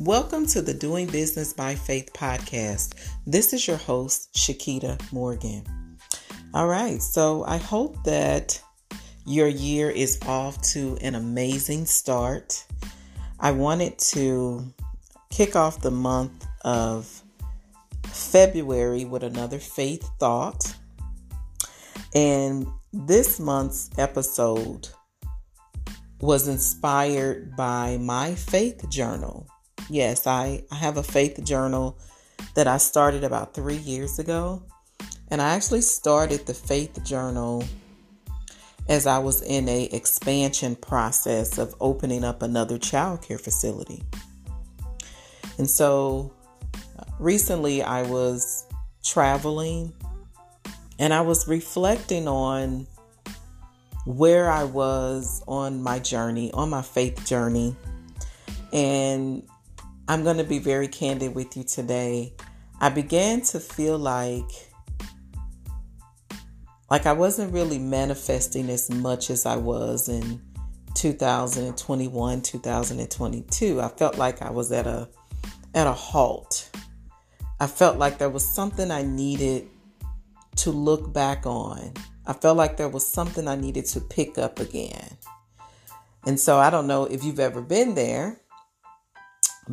Welcome to the Doing Business by Faith podcast. This is your host, Shakita Morgan. All right, so I hope that your year is off to an amazing start. I wanted to kick off the month of February with another faith thought. And this month's episode was inspired by my faith journal. Yes, I, I have a faith journal that I started about three years ago. And I actually started the faith journal as I was in a expansion process of opening up another childcare facility. And so uh, recently I was traveling and I was reflecting on where I was on my journey, on my faith journey. And I'm going to be very candid with you today. I began to feel like like I wasn't really manifesting as much as I was in 2021, 2022. I felt like I was at a at a halt. I felt like there was something I needed to look back on. I felt like there was something I needed to pick up again. And so I don't know if you've ever been there,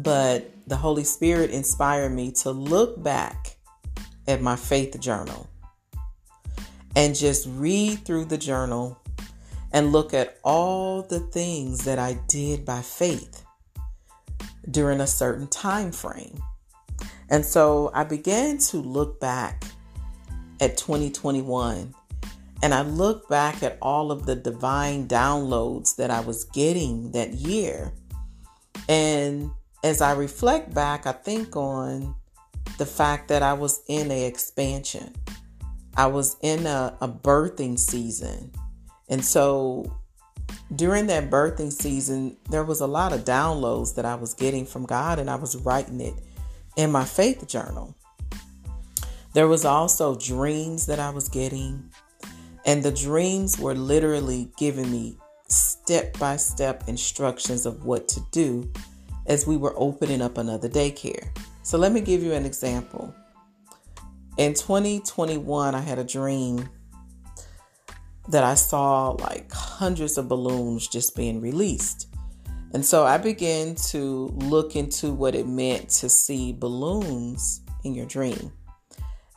but the Holy Spirit inspired me to look back at my faith journal and just read through the journal and look at all the things that I did by faith during a certain time frame. And so I began to look back at 2021 and I look back at all of the divine downloads that I was getting that year. And as I reflect back, I think on the fact that I was in a expansion. I was in a, a birthing season. And so during that birthing season, there was a lot of downloads that I was getting from God, and I was writing it in my faith journal. There was also dreams that I was getting, and the dreams were literally giving me step by step instructions of what to do as we were opening up another daycare. So, let me give you an example. In 2021, I had a dream that I saw like hundreds of balloons just being released. And so I began to look into what it meant to see balloons in your dream.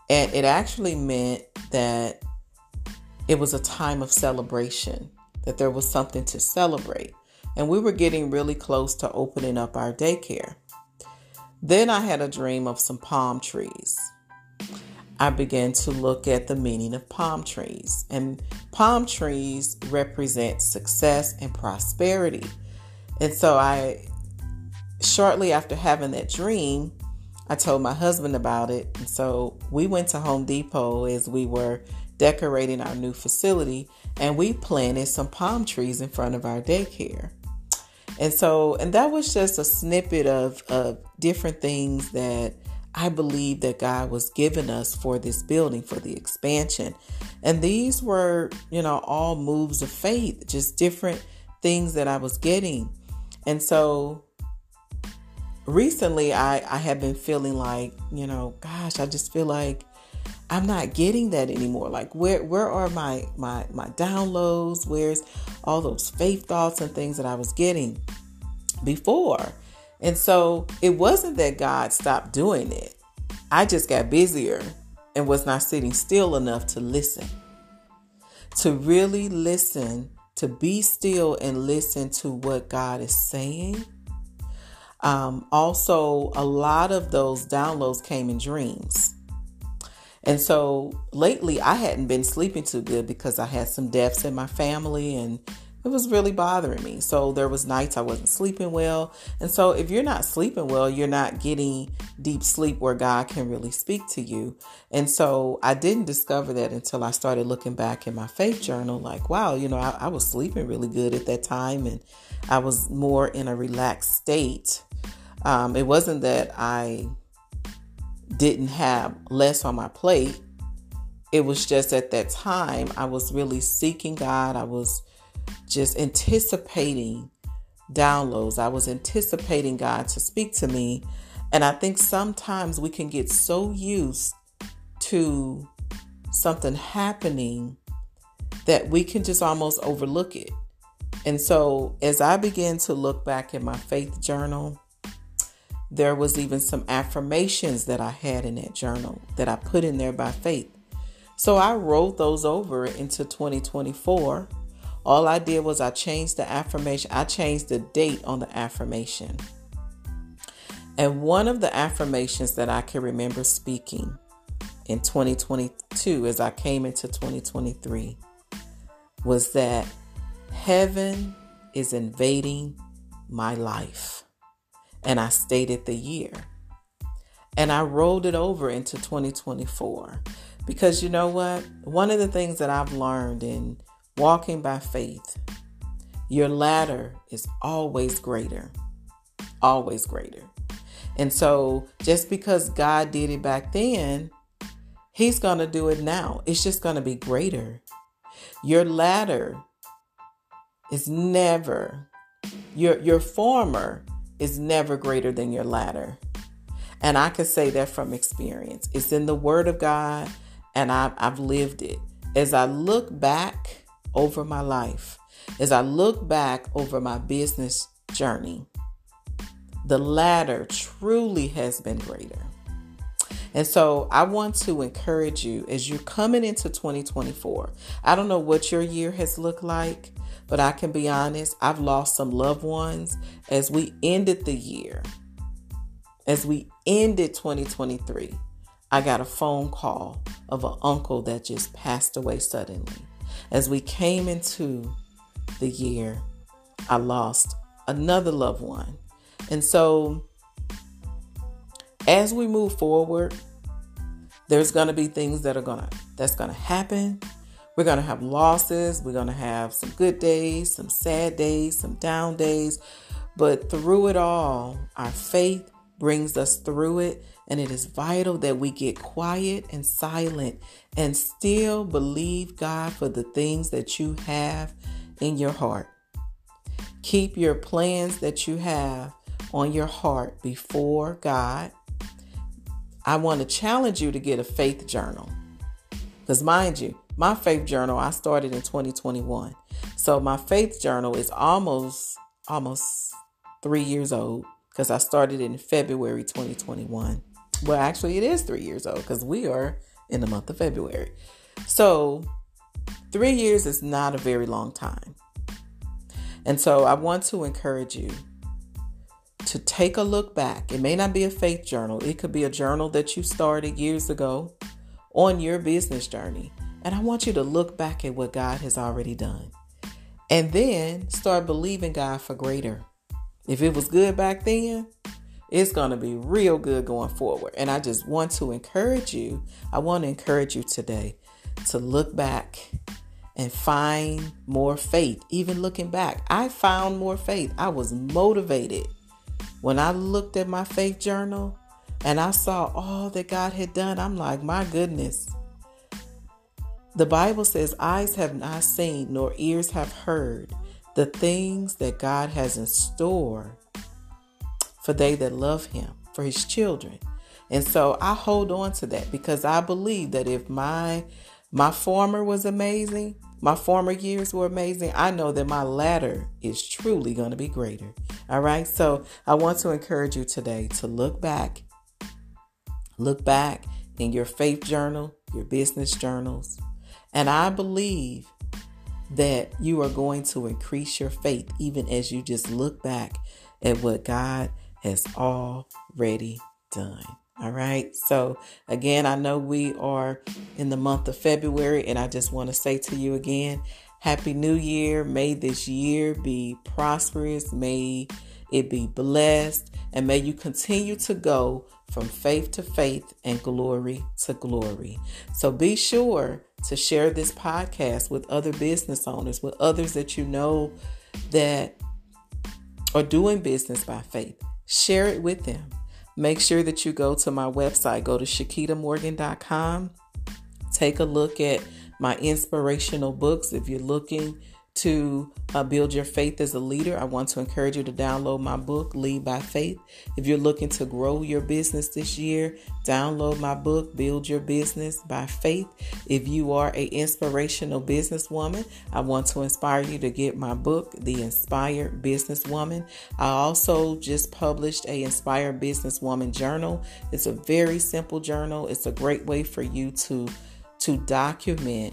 And it actually meant that it was a time of celebration, that there was something to celebrate. And we were getting really close to opening up our daycare. Then I had a dream of some palm trees. I began to look at the meaning of palm trees. And palm trees represent success and prosperity. And so I, shortly after having that dream, I told my husband about it. And so we went to Home Depot as we were decorating our new facility and we planted some palm trees in front of our daycare. And so, and that was just a snippet of, of different things that I believe that God was giving us for this building, for the expansion. And these were, you know, all moves of faith, just different things that I was getting. And so recently I, I have been feeling like, you know, gosh, I just feel like I'm not getting that anymore. Like where where are my my my downloads? Where's all those faith thoughts and things that I was getting before? And so it wasn't that God stopped doing it. I just got busier and was not sitting still enough to listen. To really listen, to be still and listen to what God is saying. Um, also, a lot of those downloads came in dreams. And so lately, I hadn't been sleeping too good because I had some deaths in my family and it was really bothering me. So there was nights I wasn't sleeping well. And so if you're not sleeping well, you're not getting deep sleep where God can really speak to you. And so I didn't discover that until I started looking back in my faith journal like, wow, you know, I, I was sleeping really good at that time and I was more in a relaxed state. Um, it wasn't that I didn't have less on my plate. It was just at that time I was really seeking God. I was just anticipating downloads. I was anticipating God to speak to me. And I think sometimes we can get so used to something happening that we can just almost overlook it. And so as I began to look back in my faith journal, there was even some affirmations that I had in that journal that I put in there by faith. So I wrote those over into 2024. All I did was I changed the affirmation, I changed the date on the affirmation. And one of the affirmations that I can remember speaking in 2022 as I came into 2023 was that heaven is invading my life. And I stated the year. And I rolled it over into 2024 because you know what? One of the things that I've learned in walking by faith, your latter is always greater. Always greater. And so just because God did it back then, He's going to do it now. It's just going to be greater. Your latter is never, your, your former is never greater than your latter. And I can say that from experience. It's in the Word of God, and I've, I've lived it. As I look back over my life, as I look back over my business journey, the latter truly has been greater. And so I want to encourage you as you're coming into 2024. I don't know what your year has looked like, but I can be honest, I've lost some loved ones as we ended the year. As we ended 2023, I got a phone call of an uncle that just passed away suddenly. As we came into the year, I lost another loved one. And so as we move forward, there's going to be things that are going to that's going to happen. We're going to have losses, we're going to have some good days, some sad days, some down days, but through it all, our faith brings us through it, and it is vital that we get quiet and silent and still believe God for the things that you have in your heart. Keep your plans that you have on your heart before God I want to challenge you to get a faith journal. Because, mind you, my faith journal I started in 2021. So, my faith journal is almost, almost three years old because I started in February 2021. Well, actually, it is three years old because we are in the month of February. So, three years is not a very long time. And so, I want to encourage you to take a look back. It may not be a faith journal, it could be a journal that you started years ago on your business journey. And I want you to look back at what God has already done and then start believing God for greater. If it was good back then, it's going to be real good going forward. And I just want to encourage you. I want to encourage you today to look back and find more faith. Even looking back, I found more faith. I was motivated when I looked at my faith journal and I saw all that God had done, I'm like, my goodness. The Bible says, Eyes have not seen, nor ears have heard the things that God has in store for they that love Him, for His children. And so I hold on to that because I believe that if my my former was amazing, my former years were amazing. I know that my latter is truly going to be greater. All right. So I want to encourage you today to look back, look back in your faith journal, your business journals. And I believe that you are going to increase your faith even as you just look back at what God has already done. All right. So, again, I know we are in the month of February, and I just want to say to you again, Happy New Year. May this year be prosperous. May it be blessed. And may you continue to go from faith to faith and glory to glory. So, be sure to share this podcast with other business owners, with others that you know that are doing business by faith. Share it with them Make sure that you go to my website, go to shakitamorgan.com. Take a look at my inspirational books if you're looking to uh, build your faith as a leader, I want to encourage you to download my book, Lead by Faith. If you're looking to grow your business this year, download my book, Build Your Business by Faith. If you are a inspirational businesswoman, I want to inspire you to get my book, The Inspired Businesswoman. I also just published a Inspired Businesswoman journal. It's a very simple journal. It's a great way for you to to document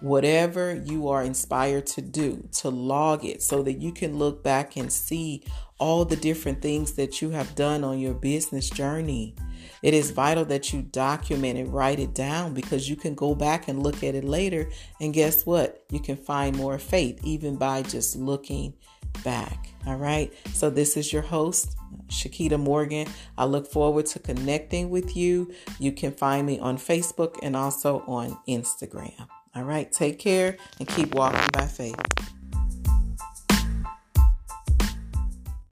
whatever you are inspired to do, to log it so that you can look back and see all the different things that you have done on your business journey. It is vital that you document and write it down because you can go back and look at it later. And guess what? You can find more faith even by just looking back. All right. So, this is your host, Shakita Morgan. I look forward to connecting with you. You can find me on Facebook and also on Instagram. All right, take care and keep walking by faith.